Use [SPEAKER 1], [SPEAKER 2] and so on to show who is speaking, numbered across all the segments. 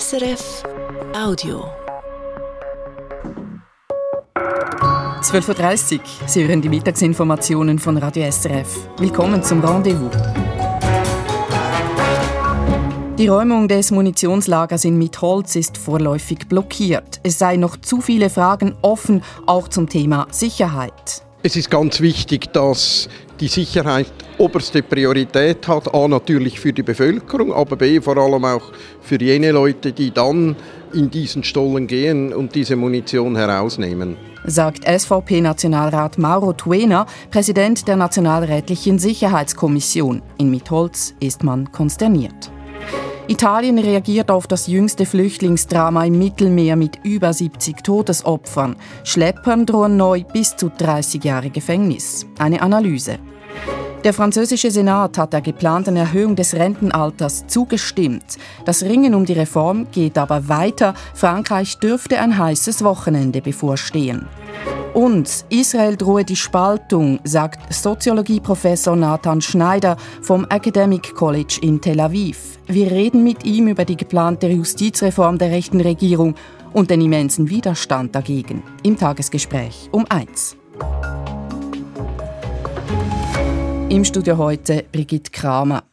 [SPEAKER 1] SRF Audio.
[SPEAKER 2] 12.30 Uhr, Sie hören die Mittagsinformationen von Radio SRF. Willkommen zum Rendezvous. Die Räumung des Munitionslagers in Mitholz ist vorläufig blockiert. Es seien noch zu viele Fragen offen, auch zum Thema Sicherheit.
[SPEAKER 3] Es ist ganz wichtig, dass die Sicherheit oberste Priorität hat. A natürlich für die Bevölkerung, aber B vor allem auch für jene Leute, die dann in diesen Stollen gehen und diese Munition herausnehmen.
[SPEAKER 2] Sagt SVP-Nationalrat Mauro Tuena, Präsident der Nationalrätlichen Sicherheitskommission. In Mitholz ist man konsterniert. Italien reagiert auf das jüngste Flüchtlingsdrama im Mittelmeer mit über 70 Todesopfern. Schleppern drohen neu bis zu 30 Jahre Gefängnis. Eine Analyse. Der französische Senat hat der geplanten Erhöhung des Rentenalters zugestimmt. Das Ringen um die Reform geht aber weiter. Frankreich dürfte ein heißes Wochenende bevorstehen. Und Israel drohe die Spaltung, sagt Soziologieprofessor Nathan Schneider vom Academic College in Tel Aviv. Wir reden mit ihm über die geplante Justizreform der rechten Regierung und den immensen Widerstand dagegen im Tagesgespräch um eins. Im Studio heute Brigitte Kramer.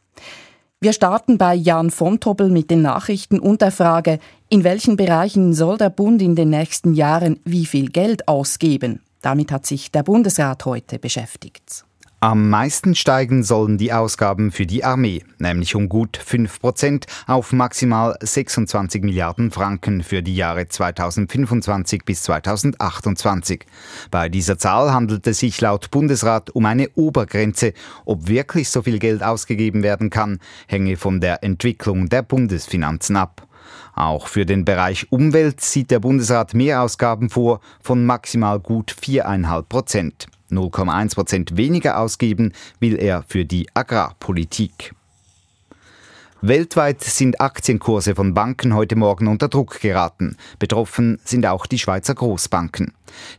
[SPEAKER 2] Wir starten bei Jan von Tobbel mit den Nachrichten und der Frage, in welchen Bereichen soll der Bund in den nächsten Jahren wie viel Geld ausgeben? Damit hat sich der Bundesrat heute beschäftigt.
[SPEAKER 4] Am meisten steigen sollen die Ausgaben für die Armee, nämlich um gut 5 Prozent auf maximal 26 Milliarden Franken für die Jahre 2025 bis 2028. Bei dieser Zahl handelt es sich laut Bundesrat um eine Obergrenze. Ob wirklich so viel Geld ausgegeben werden kann, hänge von der Entwicklung der Bundesfinanzen ab. Auch für den Bereich Umwelt sieht der Bundesrat Mehrausgaben vor von maximal gut 4,5 Prozent. 0,1 Prozent weniger ausgeben will er für die Agrarpolitik. Weltweit sind Aktienkurse von Banken heute Morgen unter Druck geraten. Betroffen sind auch die Schweizer Großbanken.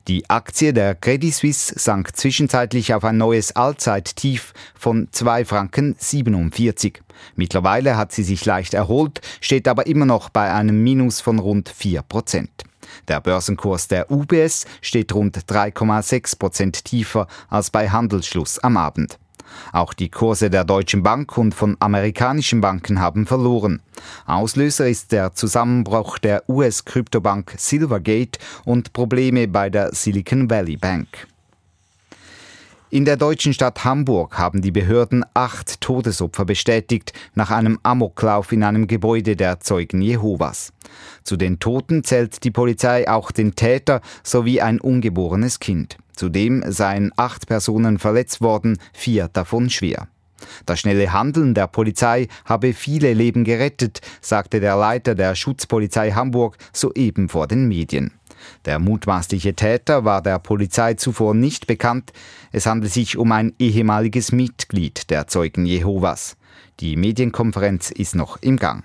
[SPEAKER 4] Die Aktie der Credit Suisse sank zwischenzeitlich auf ein neues Allzeittief von 2 Franken 47. Mittlerweile hat sie sich leicht erholt, steht aber immer noch bei einem Minus von rund 4 Prozent. Der Börsenkurs der UBS steht rund 3,6 Prozent tiefer als bei Handelsschluss am Abend. Auch die Kurse der Deutschen Bank und von amerikanischen Banken haben verloren. Auslöser ist der Zusammenbruch der US-Kryptobank Silvergate und Probleme bei der Silicon Valley Bank. In der deutschen Stadt Hamburg haben die Behörden acht Todesopfer bestätigt nach einem Amoklauf in einem Gebäude der Zeugen Jehovas. Zu den Toten zählt die Polizei auch den Täter sowie ein ungeborenes Kind. Zudem seien acht Personen verletzt worden, vier davon schwer. Das schnelle Handeln der Polizei habe viele Leben gerettet, sagte der Leiter der Schutzpolizei Hamburg soeben vor den Medien. Der mutmaßliche Täter war der Polizei zuvor nicht bekannt. Es handelt sich um ein ehemaliges Mitglied der Zeugen Jehovas. Die Medienkonferenz ist noch im Gang.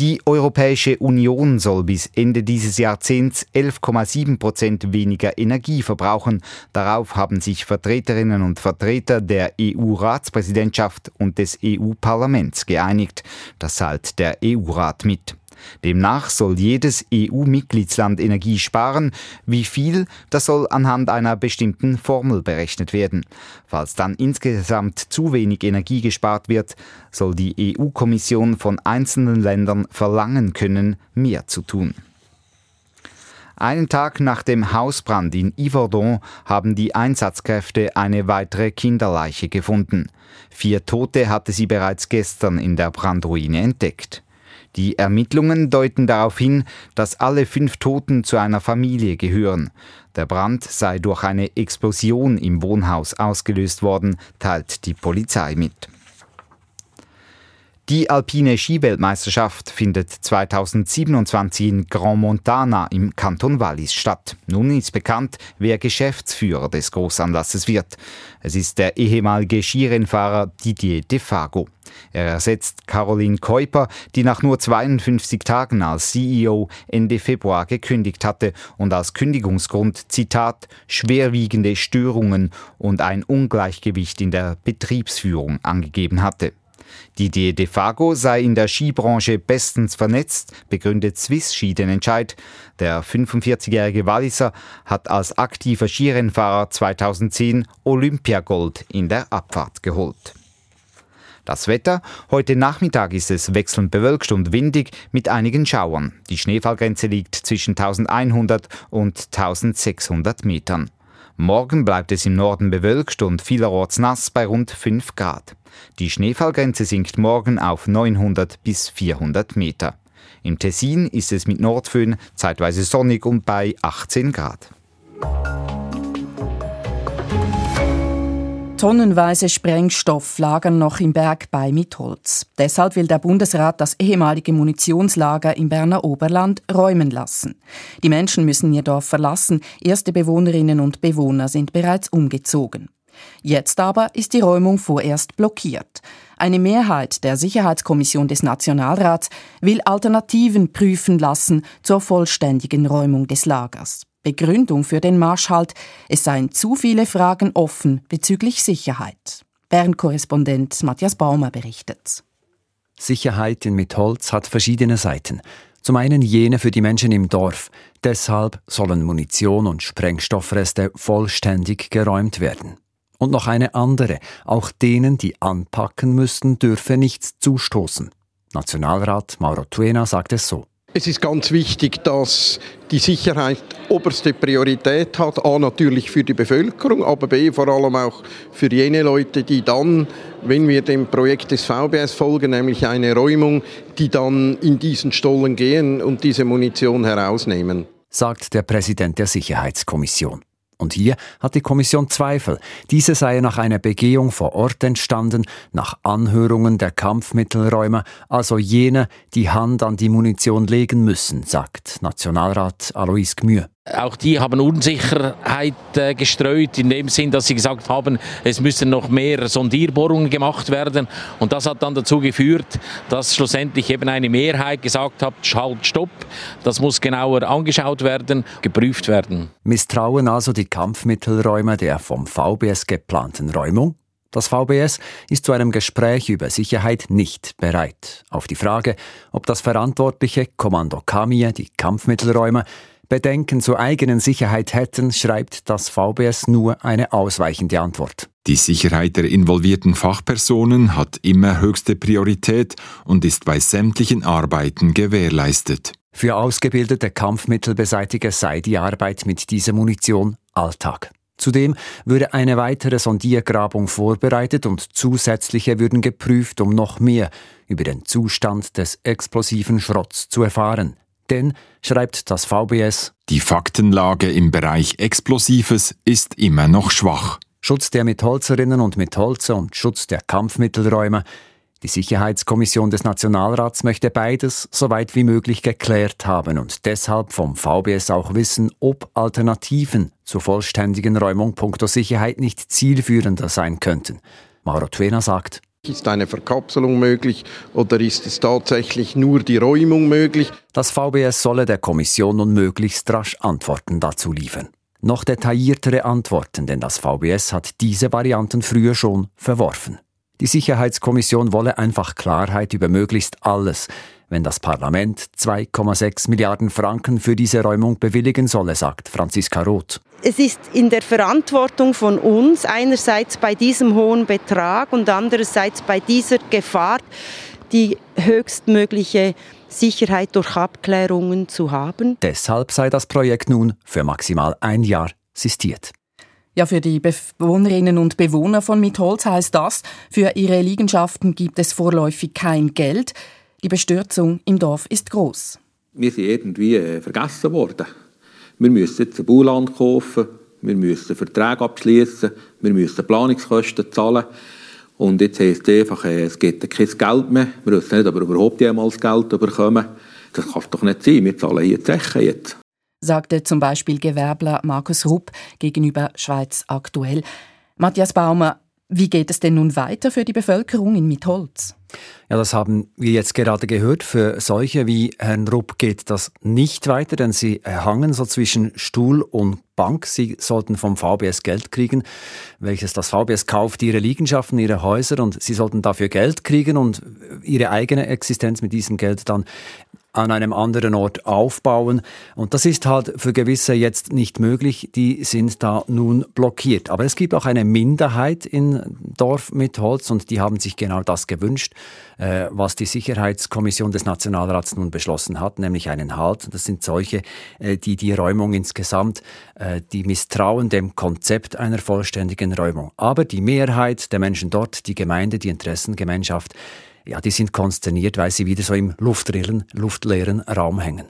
[SPEAKER 4] Die Europäische Union soll bis Ende dieses Jahrzehnts 11,7 Prozent weniger Energie verbrauchen. Darauf haben sich Vertreterinnen und Vertreter der EU-Ratspräsidentschaft und des EU-Parlaments geeinigt. Das teilt der EU-Rat mit. Demnach soll jedes EU-Mitgliedsland Energie sparen. Wie viel, das soll anhand einer bestimmten Formel berechnet werden. Falls dann insgesamt zu wenig Energie gespart wird, soll die EU-Kommission von einzelnen Ländern verlangen können, mehr zu tun. Einen Tag nach dem Hausbrand in Yverdon haben die Einsatzkräfte eine weitere Kinderleiche gefunden. Vier Tote hatte sie bereits gestern in der Brandruine entdeckt. Die Ermittlungen deuten darauf hin, dass alle fünf Toten zu einer Familie gehören. Der Brand sei durch eine Explosion im Wohnhaus ausgelöst worden, teilt die Polizei mit. Die alpine Skiweltmeisterschaft findet 2027 in Grand Montana im Kanton Wallis statt. Nun ist bekannt, wer Geschäftsführer des Großanlasses wird. Es ist der ehemalige Skirennfahrer Didier Defago. Er ersetzt Caroline Keuper, die nach nur 52 Tagen als CEO Ende Februar gekündigt hatte und als Kündigungsgrund, Zitat, schwerwiegende Störungen und ein Ungleichgewicht in der Betriebsführung angegeben hatte. Didier Defago sei in der Skibranche bestens vernetzt, begründet Swiss Ski den Entscheid. Der 45-jährige Walliser hat als aktiver Skirennfahrer 2010 Olympiagold in der Abfahrt geholt. Das Wetter. Heute Nachmittag ist es wechselnd bewölkt und windig mit einigen Schauern. Die Schneefallgrenze liegt zwischen 1100 und 1600 Metern. Morgen bleibt es im Norden bewölkt und vielerorts nass bei rund 5 Grad. Die Schneefallgrenze sinkt morgen auf 900 bis 400 Meter. Im Tessin ist es mit Nordföhn zeitweise sonnig und bei 18 Grad.
[SPEAKER 2] Tonnenweise Sprengstoff lagern noch im Berg bei Mitholz. Deshalb will der Bundesrat das ehemalige Munitionslager im Berner Oberland räumen lassen. Die Menschen müssen ihr Dorf verlassen, erste Bewohnerinnen und Bewohner sind bereits umgezogen. Jetzt aber ist die Räumung vorerst blockiert. Eine Mehrheit der Sicherheitskommission des Nationalrats will Alternativen prüfen lassen zur vollständigen Räumung des Lagers. Begründung für den Marschhalt, es seien zu viele Fragen offen bezüglich Sicherheit. Bern-Korrespondent Matthias Baumer berichtet.
[SPEAKER 5] Sicherheit in Mitholz hat verschiedene Seiten. Zum einen jene für die Menschen im Dorf. Deshalb sollen Munition und Sprengstoffreste vollständig geräumt werden. Und noch eine andere. Auch denen, die anpacken müssten, dürfe nichts zustoßen. Nationalrat Mauro Tuena sagt es so.
[SPEAKER 3] Es ist ganz wichtig, dass die Sicherheit oberste Priorität hat. A natürlich für die Bevölkerung, aber B vor allem auch für jene Leute, die dann, wenn wir dem Projekt des VBS folgen, nämlich eine Räumung, die dann in diesen Stollen gehen und diese Munition herausnehmen.
[SPEAKER 5] Sagt der Präsident der Sicherheitskommission. Und hier hat die Kommission Zweifel. Diese sei nach einer Begehung vor Ort entstanden, nach Anhörungen der Kampfmittelräumer, also jene, die Hand an die Munition legen müssen, sagt Nationalrat Alois Gmür.
[SPEAKER 6] Auch die haben Unsicherheit äh, gestreut, in dem Sinn, dass sie gesagt haben, es müssen noch mehr Sondierbohrungen gemacht werden. Und das hat dann dazu geführt, dass schlussendlich eben eine Mehrheit gesagt hat, halt, stopp, das muss genauer angeschaut werden, geprüft werden.
[SPEAKER 5] Misstrauen also die Kampfmittelräume der vom VBS geplanten Räumung? Das VBS ist zu einem Gespräch über Sicherheit nicht bereit. Auf die Frage, ob das verantwortliche Kommando Kamir die Kampfmittelräume Bedenken zur eigenen Sicherheit hätten, schreibt das VBS nur eine ausweichende Antwort.
[SPEAKER 7] Die Sicherheit der involvierten Fachpersonen hat immer höchste Priorität und ist bei sämtlichen Arbeiten gewährleistet.
[SPEAKER 5] Für ausgebildete Kampfmittelbeseitiger sei die Arbeit mit dieser Munition Alltag. Zudem würde eine weitere Sondiergrabung vorbereitet und zusätzliche würden geprüft, um noch mehr über den Zustand des explosiven Schrotts zu erfahren. Denn, schreibt das VBS,
[SPEAKER 7] die Faktenlage im Bereich Explosives ist immer noch schwach.
[SPEAKER 5] Schutz der Mitholzerinnen und Mitholzer und Schutz der Kampfmittelräume. Die Sicherheitskommission des Nationalrats möchte beides so weit wie möglich geklärt haben und deshalb vom VBS auch wissen, ob Alternativen zur vollständigen Räumung punkto Sicherheit nicht zielführender sein könnten. Mauro Twena sagt,
[SPEAKER 3] ist eine Verkapselung möglich oder ist es tatsächlich nur die Räumung möglich?
[SPEAKER 5] Das VBS solle der Kommission nun möglichst rasch Antworten dazu liefern. Noch detailliertere Antworten, denn das VBS hat diese Varianten früher schon verworfen. Die Sicherheitskommission wolle einfach Klarheit über möglichst alles, wenn das Parlament 2,6 Milliarden Franken für diese Räumung bewilligen solle, sagt Franziska Roth.
[SPEAKER 8] Es ist in der Verantwortung von uns, einerseits bei diesem hohen Betrag und andererseits bei dieser Gefahr, die höchstmögliche Sicherheit durch Abklärungen zu haben.
[SPEAKER 5] Deshalb sei das Projekt nun für maximal ein Jahr sistiert.
[SPEAKER 2] Ja, für die Bewohnerinnen und Bewohner von Mitholz heißt das, für ihre Liegenschaften gibt es vorläufig kein Geld. Die Bestürzung im Dorf ist groß.
[SPEAKER 9] Wir sind irgendwie äh, vergessen worden. Wir müssen jetzt ein Bauland kaufen, wir müssen Verträge abschließen, wir müssen Planungskosten zahlen. Und jetzt heisst es einfach, äh, es gibt kein Geld mehr. Wir wissen nicht, ob wir überhaupt jemals Geld bekommen. Das kann doch nicht sein. Wir zahlen hier Zechen jetzt.
[SPEAKER 2] Sagte zum Beispiel Gewerbler Markus Rupp gegenüber Schweiz aktuell. Matthias Baumer, Wie geht es denn nun weiter für die Bevölkerung in Mitholz?
[SPEAKER 5] Ja, das haben wir jetzt gerade gehört. Für solche wie Herrn Rupp geht das nicht weiter, denn sie hangen so zwischen Stuhl und Bank. Sie sollten vom VBS Geld kriegen, welches das VBS kauft ihre Liegenschaften, ihre Häuser und sie sollten dafür Geld kriegen und ihre eigene Existenz mit diesem Geld dann an einem anderen Ort aufbauen. Und das ist halt für gewisse jetzt nicht möglich. Die sind da nun blockiert. Aber es gibt auch eine Minderheit in Dorf mit Holz und die haben sich genau das gewünscht, äh, was die Sicherheitskommission des Nationalrats nun beschlossen hat, nämlich einen Halt. Das sind solche, äh, die die Räumung insgesamt, äh, die misstrauen dem Konzept einer vollständigen Räumung. Aber die Mehrheit der Menschen dort, die Gemeinde, die Interessengemeinschaft, ja, die sind konsterniert, weil sie wieder so im luftleeren, luftleeren Raum hängen.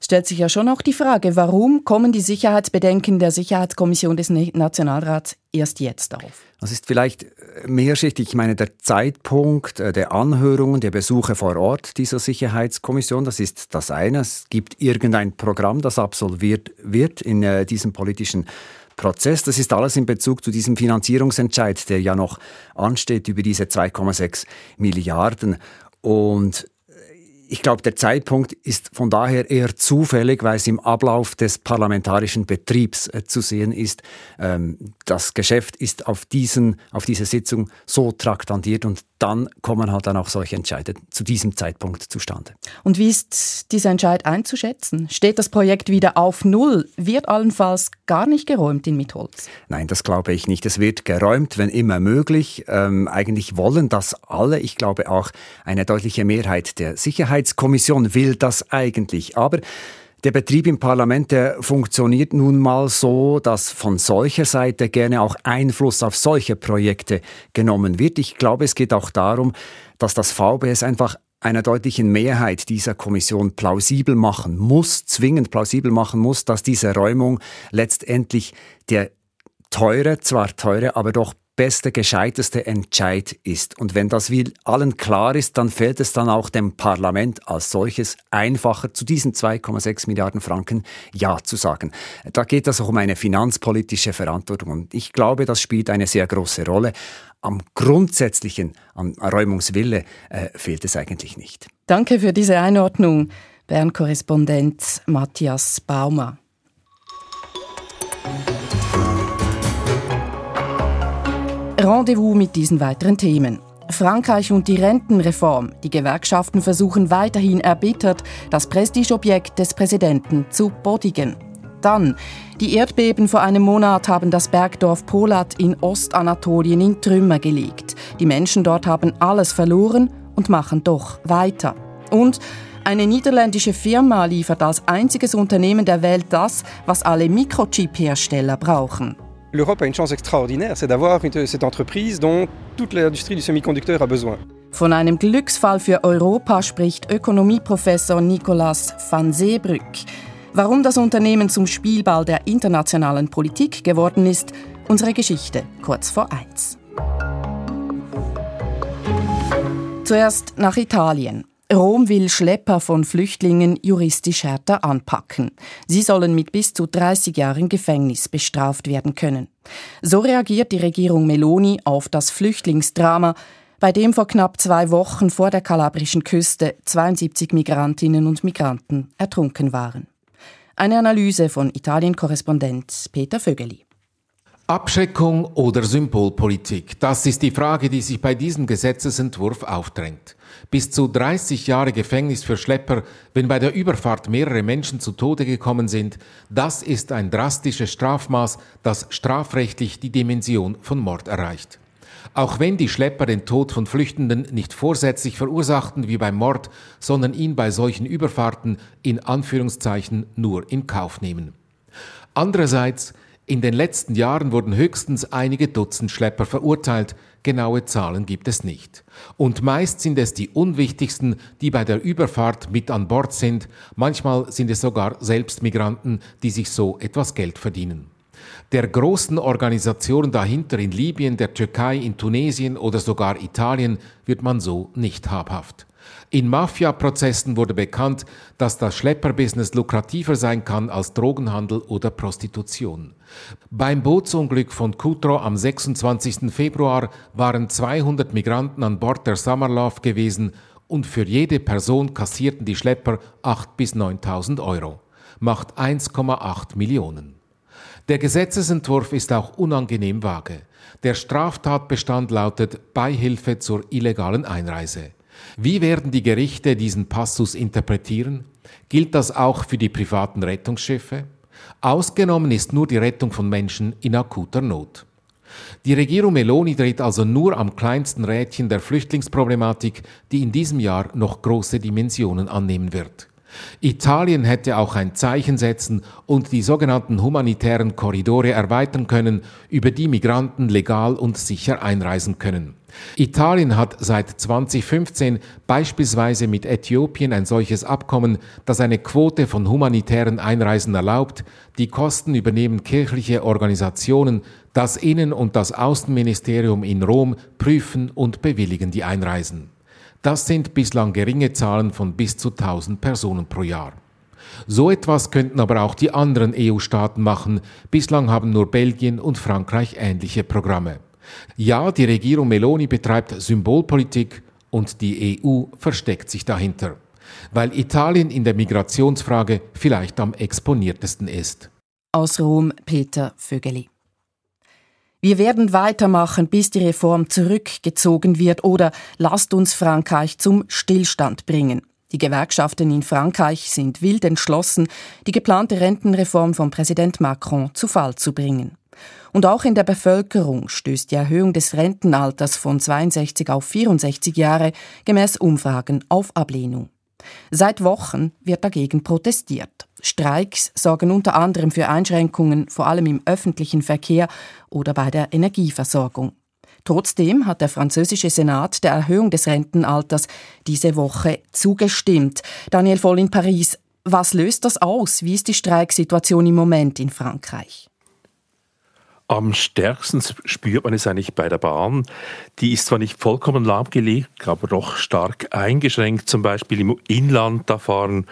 [SPEAKER 2] Stellt sich ja schon auch die Frage, warum kommen die Sicherheitsbedenken der Sicherheitskommission des Nationalrats erst jetzt auf?
[SPEAKER 5] Das ist vielleicht äh, mehrschichtig. Ich meine, der Zeitpunkt äh, der Anhörungen, der Besuche vor Ort dieser Sicherheitskommission, das ist das eine. Es gibt irgendein Programm, das absolviert wird in äh, diesem politischen Prozess. Das ist alles in Bezug zu diesem Finanzierungsentscheid, der ja noch ansteht über diese 2,6 Milliarden. Und ich glaube, der Zeitpunkt ist von daher eher zufällig, weil es im Ablauf des parlamentarischen Betriebs äh, zu sehen ist. Ähm, das Geschäft ist auf, diesen, auf diese Sitzung so traktandiert und dann kommen halt dann auch solche Entscheide zu diesem Zeitpunkt zustande.
[SPEAKER 2] Und wie ist dieser Entscheid einzuschätzen? Steht das Projekt wieder auf Null? Wird allenfalls gar nicht geräumt in Mitholz?
[SPEAKER 5] Nein, das glaube ich nicht. Es wird geräumt, wenn immer möglich. Ähm, eigentlich wollen das alle. Ich glaube auch eine deutliche Mehrheit der Sicherheitskommission will das eigentlich. Aber der Betrieb im Parlament, der funktioniert nun mal so, dass von solcher Seite gerne auch Einfluss auf solche Projekte genommen wird. Ich glaube, es geht auch darum, dass das VBS einfach einer deutlichen Mehrheit dieser Kommission plausibel machen muss, zwingend plausibel machen muss, dass diese Räumung letztendlich der teure, zwar teure, aber doch beste, gescheiteste Entscheid ist. Und wenn das wie allen klar ist, dann fällt es dann auch dem Parlament als solches einfacher, zu diesen 2,6 Milliarden Franken Ja zu sagen. Da geht es auch um eine finanzpolitische Verantwortung. Und ich glaube, das spielt eine sehr große Rolle. Am grundsätzlichen, am Räumungswille äh, fehlt es eigentlich nicht.
[SPEAKER 2] Danke für diese Einordnung, Bern-Korrespondent Matthias Baumer. Rendezvous mit diesen weiteren Themen. Frankreich und die Rentenreform. Die Gewerkschaften versuchen weiterhin erbittert, das Prestigeobjekt des Präsidenten zu bodigen. Dann, die Erdbeben vor einem Monat haben das Bergdorf Polat in Ostanatolien in Trümmer gelegt. Die Menschen dort haben alles verloren und machen doch weiter. Und eine niederländische Firma liefert als einziges Unternehmen der Welt das, was alle Mikrochip-Hersteller brauchen.
[SPEAKER 10] l'Europe a une chance extraordinaire, c'est d'avoir cette entreprise dont toute l'industrie du semi-conducteur a besoin.
[SPEAKER 2] Von einem Glücksfall für Europa spricht Ökonomieprofessor Nicolas van Seebrück. Warum das Unternehmen zum Spielball der internationalen Politik geworden ist, unsere Geschichte kurz vor eins. Zuerst nach Italien. Rom will Schlepper von Flüchtlingen juristisch härter anpacken. Sie sollen mit bis zu 30 Jahren Gefängnis bestraft werden können. So reagiert die Regierung Meloni auf das Flüchtlingsdrama, bei dem vor knapp zwei Wochen vor der kalabrischen Küste 72 Migrantinnen und Migranten ertrunken waren. Eine Analyse von Italien-Korrespondent Peter Vögeli.
[SPEAKER 11] Abschreckung oder Symbolpolitik? Das ist die Frage, die sich bei diesem Gesetzesentwurf aufdrängt. Bis zu 30 Jahre Gefängnis für Schlepper, wenn bei der Überfahrt mehrere Menschen zu Tode gekommen sind, das ist ein drastisches Strafmaß, das strafrechtlich die Dimension von Mord erreicht. Auch wenn die Schlepper den Tod von Flüchtenden nicht vorsätzlich verursachten wie beim Mord, sondern ihn bei solchen Überfahrten in Anführungszeichen nur in Kauf nehmen. Andererseits in den letzten Jahren wurden höchstens einige Dutzend Schlepper verurteilt, genaue Zahlen gibt es nicht. Und meist sind es die unwichtigsten, die bei der Überfahrt mit an Bord sind, manchmal sind es sogar selbst Migranten, die sich so etwas Geld verdienen. Der großen Organisationen dahinter in Libyen, der Türkei, in Tunesien oder sogar Italien wird man so nicht habhaft. In Mafia-Prozessen wurde bekannt, dass das Schlepperbusiness lukrativer sein kann als Drogenhandel oder Prostitution. Beim Bootsunglück von Kutro am 26. Februar waren 200 Migranten an Bord der Summerlove gewesen und für jede Person kassierten die Schlepper 8.000 bis 9.000 Euro. Macht 1,8 Millionen. Der Gesetzesentwurf ist auch unangenehm vage. Der Straftatbestand lautet Beihilfe zur illegalen Einreise. Wie werden die Gerichte diesen Passus interpretieren? Gilt das auch für die privaten Rettungsschiffe? Ausgenommen ist nur die Rettung von Menschen in akuter Not. Die Regierung Meloni dreht also nur am kleinsten Rädchen der Flüchtlingsproblematik, die in diesem Jahr noch große Dimensionen annehmen wird. Italien hätte auch ein Zeichen setzen und die sogenannten humanitären Korridore erweitern können, über die Migranten legal und sicher einreisen können. Italien hat seit 2015 beispielsweise mit Äthiopien ein solches Abkommen, das eine Quote von humanitären Einreisen erlaubt. Die Kosten übernehmen kirchliche Organisationen, das Innen- und das Außenministerium in Rom prüfen und bewilligen die Einreisen. Das sind bislang geringe Zahlen von bis zu 1000 Personen pro Jahr. So etwas könnten aber auch die anderen EU-Staaten machen. Bislang haben nur Belgien und Frankreich ähnliche Programme. Ja, die Regierung Meloni betreibt Symbolpolitik und die EU versteckt sich dahinter, weil Italien in der Migrationsfrage vielleicht am exponiertesten ist.
[SPEAKER 2] Aus Rom Peter Vögeli. Wir werden weitermachen, bis die Reform zurückgezogen wird oder lasst uns Frankreich zum Stillstand bringen. Die Gewerkschaften in Frankreich sind wild entschlossen, die geplante Rentenreform von Präsident Macron zu Fall zu bringen. Und auch in der Bevölkerung stößt die Erhöhung des Rentenalters von 62 auf 64 Jahre gemäß Umfragen auf Ablehnung. Seit Wochen wird dagegen protestiert. Streiks sorgen unter anderem für Einschränkungen, vor allem im öffentlichen Verkehr oder bei der Energieversorgung. Trotzdem hat der französische Senat der Erhöhung des Rentenalters diese Woche zugestimmt. Daniel Voll in Paris. Was löst das aus? Wie ist die Streiksituation im Moment in Frankreich?
[SPEAKER 12] Am stärksten spürt man es eigentlich bei der Bahn. Die ist zwar nicht vollkommen lahmgelegt, aber doch stark eingeschränkt. Zum Beispiel im Inland, da fahren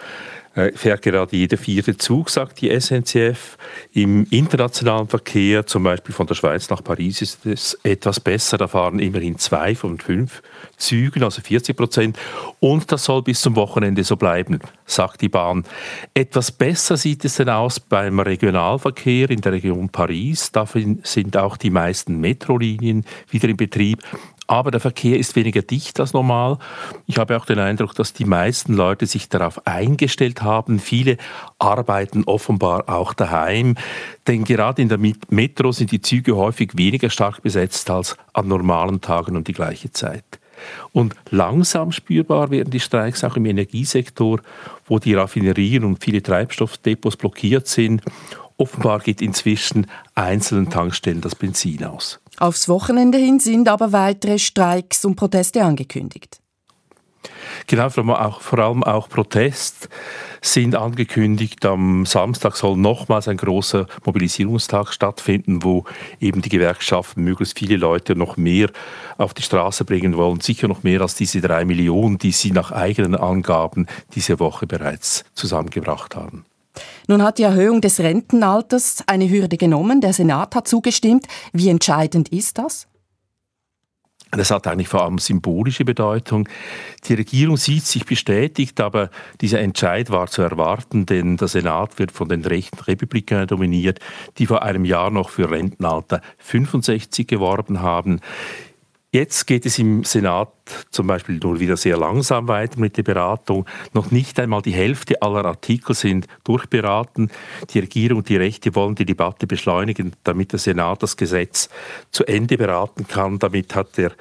[SPEAKER 12] fährt gerade jeder vierte Zug, sagt die SNCF. Im internationalen Verkehr, zum Beispiel von der Schweiz nach Paris, ist es etwas besser. Da fahren immerhin zwei von fünf Zügen, also 40 Prozent. Und das soll bis zum Wochenende so bleiben, sagt die Bahn. Etwas besser sieht es denn aus beim Regionalverkehr in der Region Paris. Dafür sind auch die meisten Metrolinien wieder in Betrieb aber der Verkehr ist weniger dicht als normal. Ich habe auch den Eindruck, dass die meisten Leute sich darauf eingestellt haben. Viele arbeiten offenbar auch daheim, denn gerade in der Metro sind die Züge häufig weniger stark besetzt als an normalen Tagen um die gleiche Zeit. Und langsam spürbar werden die Streiks auch im Energiesektor, wo die Raffinerien und viele Treibstoffdepots blockiert sind. Offenbar geht inzwischen einzelnen Tankstellen das Benzin aus.
[SPEAKER 2] Aufs Wochenende hin sind aber weitere Streiks und Proteste angekündigt.
[SPEAKER 12] Genau, vor allem auch Protest sind angekündigt. Am Samstag soll nochmals ein großer Mobilisierungstag stattfinden, wo eben die Gewerkschaften möglichst viele Leute noch mehr auf die Straße bringen wollen. Sicher noch mehr als diese drei Millionen, die sie nach eigenen Angaben diese Woche bereits zusammengebracht haben.
[SPEAKER 2] Nun hat die Erhöhung des Rentenalters eine Hürde genommen. Der Senat hat zugestimmt. Wie entscheidend ist das?
[SPEAKER 12] Das hat eigentlich vor allem symbolische Bedeutung. Die Regierung sieht sich bestätigt, aber dieser Entscheid war zu erwarten, denn der Senat wird von den rechten Republikanern dominiert, die vor einem Jahr noch für Rentenalter 65 geworben haben. Jetzt geht es im Senat zum Beispiel nur wieder sehr langsam weiter mit der Beratung. Noch nicht einmal die Hälfte aller Artikel sind durchberaten. Die Regierung und die Rechte wollen die Debatte beschleunigen, damit der Senat das Gesetz zu Ende beraten kann. Damit hat der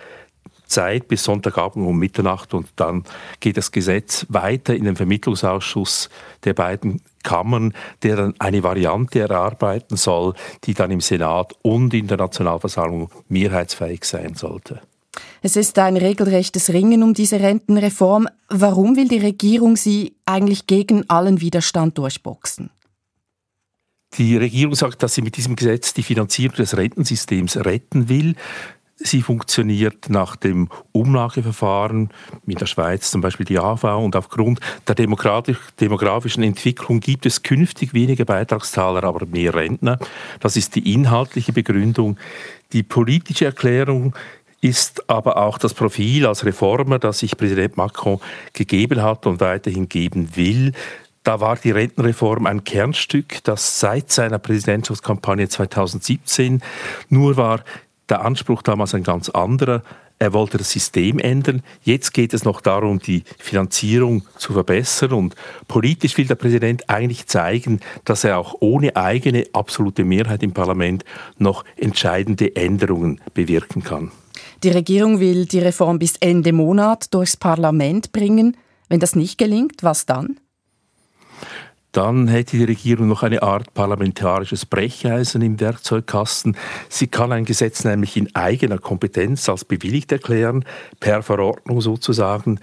[SPEAKER 12] Zeit bis Sonntagabend um Mitternacht und dann geht das Gesetz weiter in den Vermittlungsausschuss der beiden Kammern, der dann eine Variante erarbeiten soll, die dann im Senat und in der Nationalversammlung mehrheitsfähig sein sollte.
[SPEAKER 2] Es ist ein regelrechtes Ringen um diese Rentenreform. Warum will die Regierung sie eigentlich gegen allen Widerstand durchboxen?
[SPEAKER 12] Die Regierung sagt, dass sie mit diesem Gesetz die Finanzierung des Rentensystems retten will. Sie funktioniert nach dem Umlageverfahren, in der Schweiz zum Beispiel die AV, und aufgrund der demografischen Entwicklung gibt es künftig weniger Beitragszahler, aber mehr Rentner. Das ist die inhaltliche Begründung. Die politische Erklärung ist aber auch das Profil als Reformer, das sich Präsident Macron gegeben hat und weiterhin geben will. Da war die Rentenreform ein Kernstück, das seit seiner Präsidentschaftskampagne 2017 nur war der Anspruch damals ein ganz anderer. Er wollte das System ändern. Jetzt geht es noch darum, die Finanzierung zu verbessern. Und politisch will der Präsident eigentlich zeigen, dass er auch ohne eigene absolute Mehrheit im Parlament noch entscheidende Änderungen bewirken kann.
[SPEAKER 2] Die Regierung will die Reform bis Ende Monat durchs Parlament bringen. Wenn das nicht gelingt, was dann?
[SPEAKER 12] Dann hätte die Regierung noch eine Art parlamentarisches Brecheisen im Werkzeugkasten. Sie kann ein Gesetz nämlich in eigener Kompetenz als bewilligt erklären, per Verordnung sozusagen.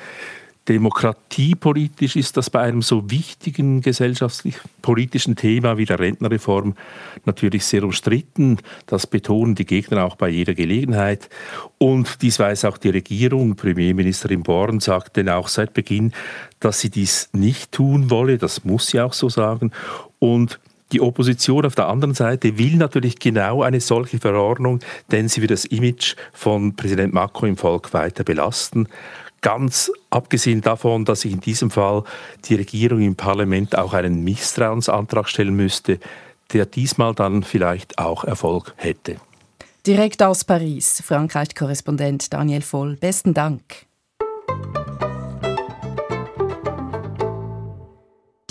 [SPEAKER 12] Demokratiepolitisch ist das bei einem so wichtigen gesellschaftlich-politischen Thema wie der Rentenreform natürlich sehr umstritten. Das betonen die Gegner auch bei jeder Gelegenheit. Und dies weiß auch die Regierung. Premierministerin Born sagte auch seit Beginn, dass sie dies nicht tun wolle. Das muss sie auch so sagen. Und die Opposition auf der anderen Seite will natürlich genau eine solche Verordnung, denn sie wird das Image von Präsident Macron im Volk weiter belasten. Ganz abgesehen davon, dass sich in diesem Fall die Regierung im Parlament auch einen Misstrauensantrag stellen müsste, der diesmal dann vielleicht auch Erfolg hätte.
[SPEAKER 2] Direkt aus Paris, Frankreich-Korrespondent Daniel Voll. Besten Dank.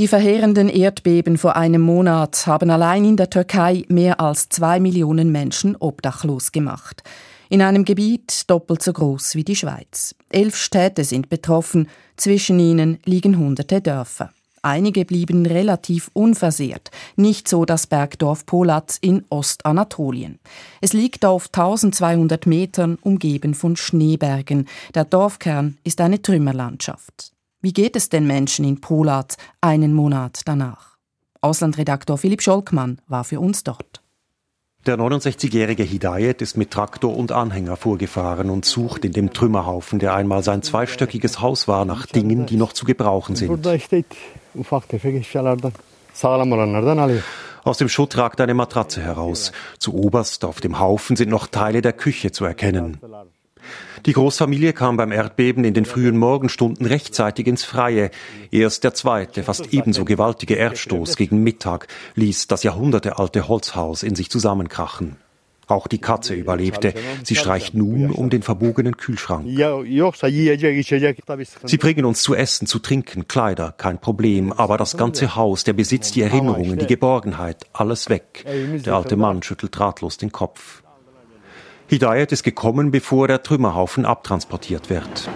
[SPEAKER 2] Die verheerenden Erdbeben vor einem Monat haben allein in der Türkei mehr als zwei Millionen Menschen obdachlos gemacht in einem Gebiet doppelt so groß wie die Schweiz. Elf Städte sind betroffen, zwischen ihnen liegen hunderte Dörfer. Einige blieben relativ unversehrt, nicht so das Bergdorf Polatz in Ostanatolien. Es liegt auf 1200 Metern, umgeben von Schneebergen. Der Dorfkern ist eine Trümmerlandschaft. Wie geht es den Menschen in Polatz einen Monat danach? Auslandredaktor Philipp Scholkmann war für uns dort.
[SPEAKER 13] Der 69-jährige Hidayet ist mit Traktor und Anhänger vorgefahren und sucht in dem Trümmerhaufen, der einmal sein zweistöckiges Haus war, nach Dingen, die noch zu gebrauchen sind. Aus dem Schutt ragt eine Matratze heraus. Zu oberst auf dem Haufen sind noch Teile der Küche zu erkennen. Die Großfamilie kam beim Erdbeben in den frühen Morgenstunden rechtzeitig ins Freie. Erst der zweite, fast ebenso gewaltige Erdstoß gegen Mittag ließ das jahrhundertealte Holzhaus in sich zusammenkrachen. Auch die Katze überlebte. Sie streicht nun um den verbogenen Kühlschrank. Sie bringen uns zu essen, zu trinken, Kleider, kein Problem. Aber das ganze Haus, der Besitz, die Erinnerungen, die Geborgenheit, alles weg. Der alte Mann schüttelt ratlos den Kopf. Hidayat ist gekommen, bevor der Trümmerhaufen abtransportiert wird.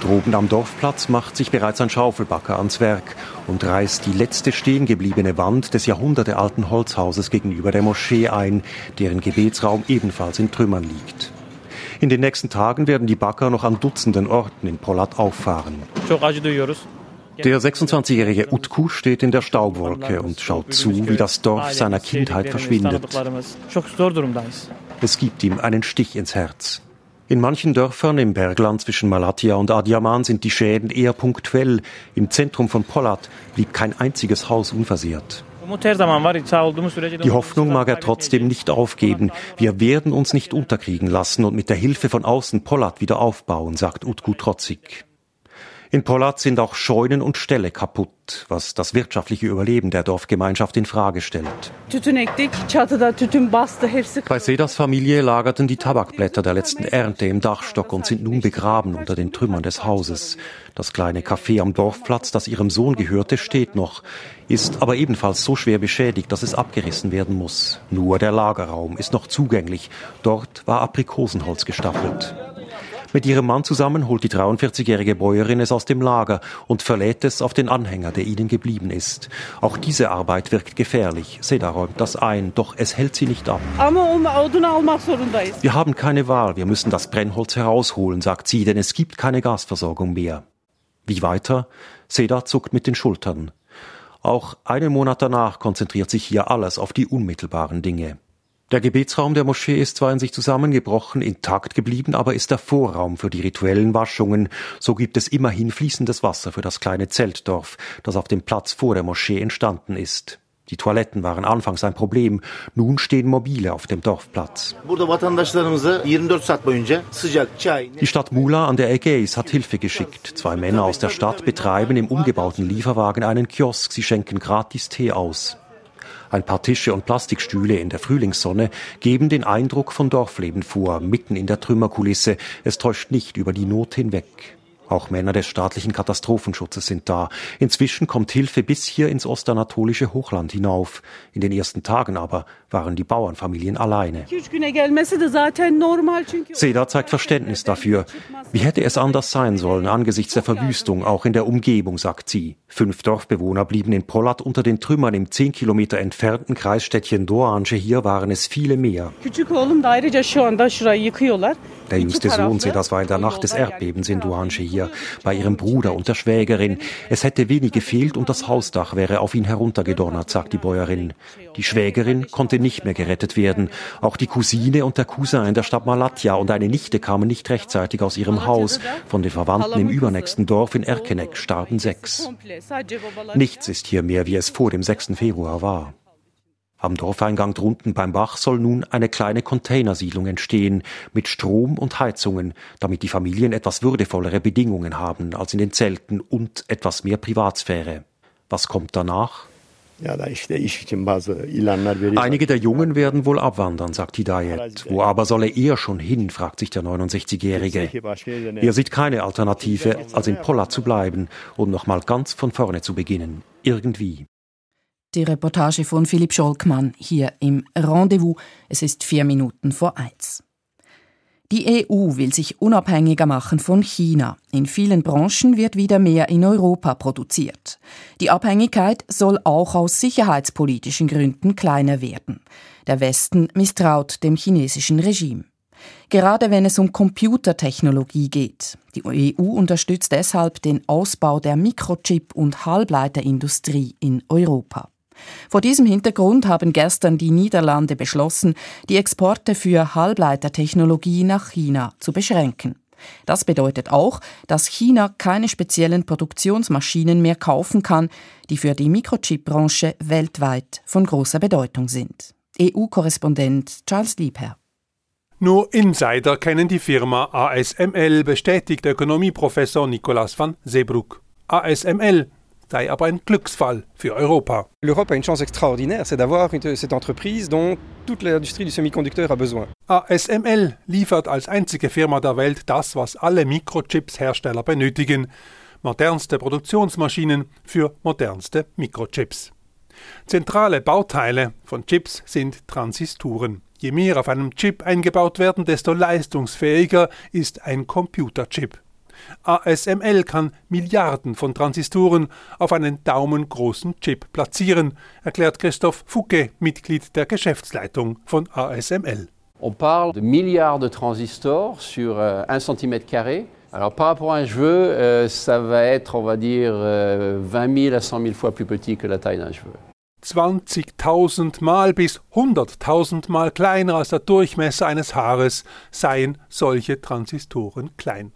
[SPEAKER 13] Droben am Dorfplatz macht sich bereits ein Schaufelbacker ans Werk und reißt die letzte stehengebliebene Wand des jahrhundertealten Holzhauses gegenüber der Moschee ein, deren Gebetsraum ebenfalls in Trümmern liegt. In den nächsten Tagen werden die Backer noch an Dutzenden Orten in Polat auffahren. Der 26-jährige Utku steht in der Staubwolke und schaut zu, wie das Dorf seiner Kindheit verschwindet. Es gibt ihm einen Stich ins Herz. In manchen Dörfern im Bergland zwischen Malatya und Adiaman sind die Schäden eher punktuell. Im Zentrum von Polat blieb kein einziges Haus unversehrt. Die Hoffnung mag er trotzdem nicht aufgeben. Wir werden uns nicht unterkriegen lassen und mit der Hilfe von außen Polat wieder aufbauen, sagt Utku trotzig. In Pollat sind auch Scheunen und Ställe kaputt, was das wirtschaftliche Überleben der Dorfgemeinschaft in Frage stellt. Bei Sedas Familie lagerten die Tabakblätter der letzten Ernte im Dachstock und sind nun begraben unter den Trümmern des Hauses. Das kleine Café am Dorfplatz, das ihrem Sohn gehörte, steht noch, ist aber ebenfalls so schwer beschädigt, dass es abgerissen werden muss. Nur der Lagerraum ist noch zugänglich. Dort war Aprikosenholz gestapelt. Mit ihrem Mann zusammen holt die 43-jährige Bäuerin es aus dem Lager und verlädt es auf den Anhänger, der ihnen geblieben ist. Auch diese Arbeit wirkt gefährlich. Seda räumt das ein, doch es hält sie nicht ab. Wir haben keine Wahl, wir müssen das Brennholz herausholen, sagt sie, denn es gibt keine Gasversorgung mehr. Wie weiter? Seda zuckt mit den Schultern. Auch einen Monat danach konzentriert sich hier alles auf die unmittelbaren Dinge. Der Gebetsraum der Moschee ist zwar in sich zusammengebrochen, intakt geblieben, aber ist der Vorraum für die rituellen Waschungen. So gibt es immerhin fließendes Wasser für das kleine Zeltdorf, das auf dem Platz vor der Moschee entstanden ist. Die Toiletten waren anfangs ein Problem, nun stehen mobile auf dem Dorfplatz. Die Stadt Mula an der Ägäis hat Hilfe geschickt. Zwei Männer aus der Stadt betreiben im umgebauten Lieferwagen einen Kiosk. Sie schenken gratis Tee aus. Ein paar Tische und Plastikstühle in der Frühlingssonne geben den Eindruck von Dorfleben vor, mitten in der Trümmerkulisse. Es täuscht nicht über die Not hinweg. Auch Männer des staatlichen Katastrophenschutzes sind da. Inzwischen kommt Hilfe bis hier ins ostanatolische Hochland hinauf. In den ersten Tagen aber waren die Bauernfamilien alleine. Seda zeigt Verständnis dafür. Wie hätte es anders sein sollen angesichts der Verwüstung, auch in der Umgebung, sagt sie. Fünf Dorfbewohner blieben in Pollat unter den Trümmern im zehn Kilometer entfernten Kreisstädtchen Doğanche. Hier waren es viele mehr. Der jüngste Sohn Sedas war in der Nacht des Erdbebens in Duanche hier, bei ihrem Bruder und der Schwägerin. Es hätte wenig gefehlt und das Hausdach wäre auf ihn heruntergedonnert, sagt die Bäuerin. Die Schwägerin konnte nicht mehr gerettet werden. Auch die Cousine und der Cousin in der Stadt Malatya und eine Nichte kamen nicht rechtzeitig aus ihrem Haus. Von den Verwandten im übernächsten Dorf in Erkenek starben sechs. Nichts ist hier mehr, wie es vor dem 6. Februar war. Am Dorfeingang drunten beim Bach soll nun eine kleine Containersiedlung entstehen, mit Strom und Heizungen, damit die Familien etwas würdevollere Bedingungen haben als in den Zelten und etwas mehr Privatsphäre. Was kommt danach? Einige der Jungen werden wohl abwandern, sagt Hidayet. Wo aber solle er schon hin, fragt sich der 69-Jährige. Er sieht keine Alternative, als in Polla zu bleiben und nochmal ganz von vorne zu beginnen. Irgendwie.
[SPEAKER 2] Die Reportage von Philipp Scholkmann hier im Rendezvous. Es ist vier Minuten vor eins. Die EU will sich unabhängiger machen von China. In vielen Branchen wird wieder mehr in Europa produziert. Die Abhängigkeit soll auch aus sicherheitspolitischen Gründen kleiner werden. Der Westen misstraut dem chinesischen Regime. Gerade wenn es um Computertechnologie geht. Die EU unterstützt deshalb den Ausbau der Mikrochip- und Halbleiterindustrie in Europa. Vor diesem Hintergrund haben gestern die Niederlande beschlossen, die Exporte für Halbleitertechnologie nach China zu beschränken. Das bedeutet auch, dass China keine speziellen Produktionsmaschinen mehr kaufen kann, die für die Mikrochip-Branche weltweit von großer Bedeutung sind. EU-Korrespondent Charles Liebherr.
[SPEAKER 14] Nur Insider kennen die Firma ASML, bestätigt Ökonomieprofessor Nicolas van Seebruck. ASML sei aber ein Glücksfall für Europa.
[SPEAKER 10] L'Europe a une chance extraordinaire, c'est d'avoir cette entreprise dont toute l'industrie du semi-conducteur a besoin.
[SPEAKER 14] ASML liefert als einzige Firma der Welt das, was alle Mikrochips-Hersteller benötigen. Modernste Produktionsmaschinen für modernste Mikrochips. Zentrale Bauteile von Chips sind Transistoren. Je mehr auf einem Chip eingebaut werden, desto leistungsfähiger ist ein Computerchip. ASML kann Milliarden von Transistoren auf einen daumengroßen Chip platzieren, erklärt Christoph Fouquet, Mitglied der Geschäftsleitung von ASML.
[SPEAKER 15] On parle de milliards de transistors sur euh, un centimètre carré. Alors par rapport à un cheveu, euh, ça va être, on va dire, euh, 20 000 à 100 000 fois plus petit que la taille d'un cheveu.
[SPEAKER 14] 20.000 Mal bis 100.000 Mal kleiner als der Durchmesser eines Haares seien solche Transistoren klein.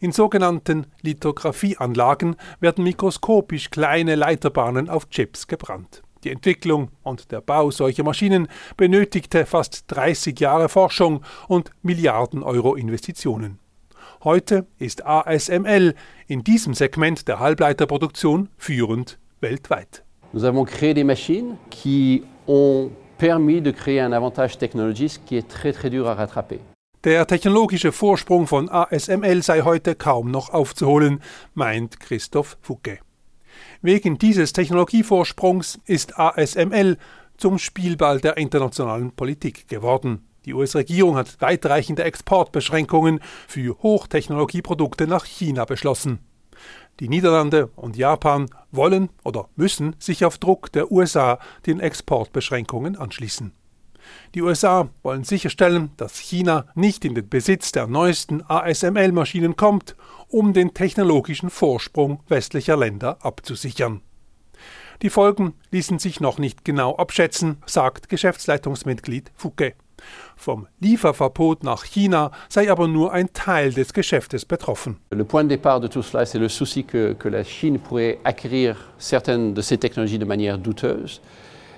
[SPEAKER 14] In sogenannten Lithografieanlagen werden mikroskopisch kleine Leiterbahnen auf Chips gebrannt. Die Entwicklung und der Bau solcher Maschinen benötigte fast 30 Jahre Forschung und Milliarden Euro Investitionen. Heute ist ASML in diesem Segment der Halbleiterproduktion führend weltweit.
[SPEAKER 15] Nous avons créé des machines qui ont permis de créer un avantage technologique qui est très très dur à rattraper.
[SPEAKER 14] Der technologische Vorsprung von ASML sei heute kaum noch aufzuholen, meint Christoph Fouquet. Wegen dieses Technologievorsprungs ist ASML zum Spielball der internationalen Politik geworden. Die US-Regierung hat weitreichende Exportbeschränkungen für Hochtechnologieprodukte nach China beschlossen. Die Niederlande und Japan wollen oder müssen sich auf Druck der USA den Exportbeschränkungen anschließen. Die USA wollen sicherstellen, dass China nicht in den Besitz der neuesten ASML-Maschinen kommt, um den technologischen Vorsprung westlicher Länder abzusichern. Die Folgen ließen sich noch nicht genau abschätzen, sagt Geschäftsleitungsmitglied Fouquet. Vom Lieferverbot nach China sei aber nur ein Teil des Geschäftes betroffen.
[SPEAKER 15] Le point de départ de tout cela, c'est le souci que, que la Chine pourrait acquérir certaines de ces technologies de manière douteuse.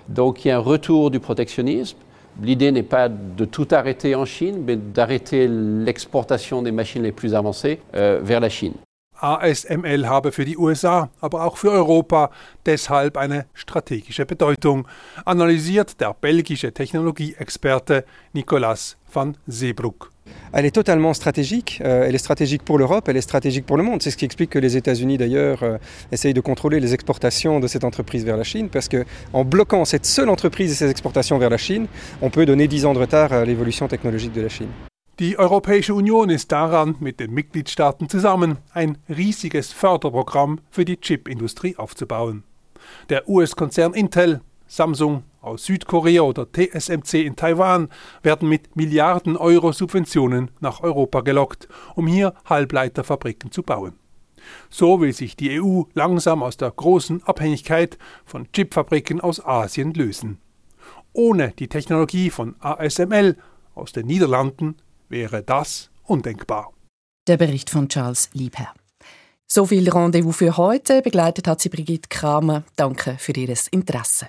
[SPEAKER 15] Donc il y a un retour du protectionnisme. L'idée n'est pas de tout arrêter en Chine, mais d'arrêter l'exportation des machines les plus avancées euh, vers la Chine.
[SPEAKER 14] ASML habe für die USA, aber auch für Europa deshalb eine strategische Bedeutung, analysiert der belgische Technologieexperte Nicolas van Seebruck.
[SPEAKER 10] Elle est totalement stratégique. Euh, elle est stratégique pour l'Europe, elle est stratégique pour le monde. C'est ce qui explique que les États-Unis, d'ailleurs, euh, essayent de contrôler les exportations de cette entreprise vers la Chine, parce qu'en bloquant cette seule entreprise et ses exportations vers la Chine, on peut donner 10 ans de retard à l'évolution technologique de la Chine.
[SPEAKER 14] Die Europäische Union ist daran, mit den Mitgliedstaaten zusammen ein riesiges Förderprogramm für die Chipindustrie aufzubauen. Der US-Konzern Intel, Samsung aus Südkorea oder TSMC in Taiwan werden mit Milliarden Euro Subventionen nach Europa gelockt, um hier Halbleiterfabriken zu bauen. So will sich die EU langsam aus der großen Abhängigkeit von Chipfabriken aus Asien lösen. Ohne die Technologie von ASML aus den Niederlanden wäre das undenkbar.
[SPEAKER 2] Der Bericht von Charles Liebherr. So viel Rendezvous für heute. Begleitet hat sie Brigitte Kramer. Danke für Ihr Interesse.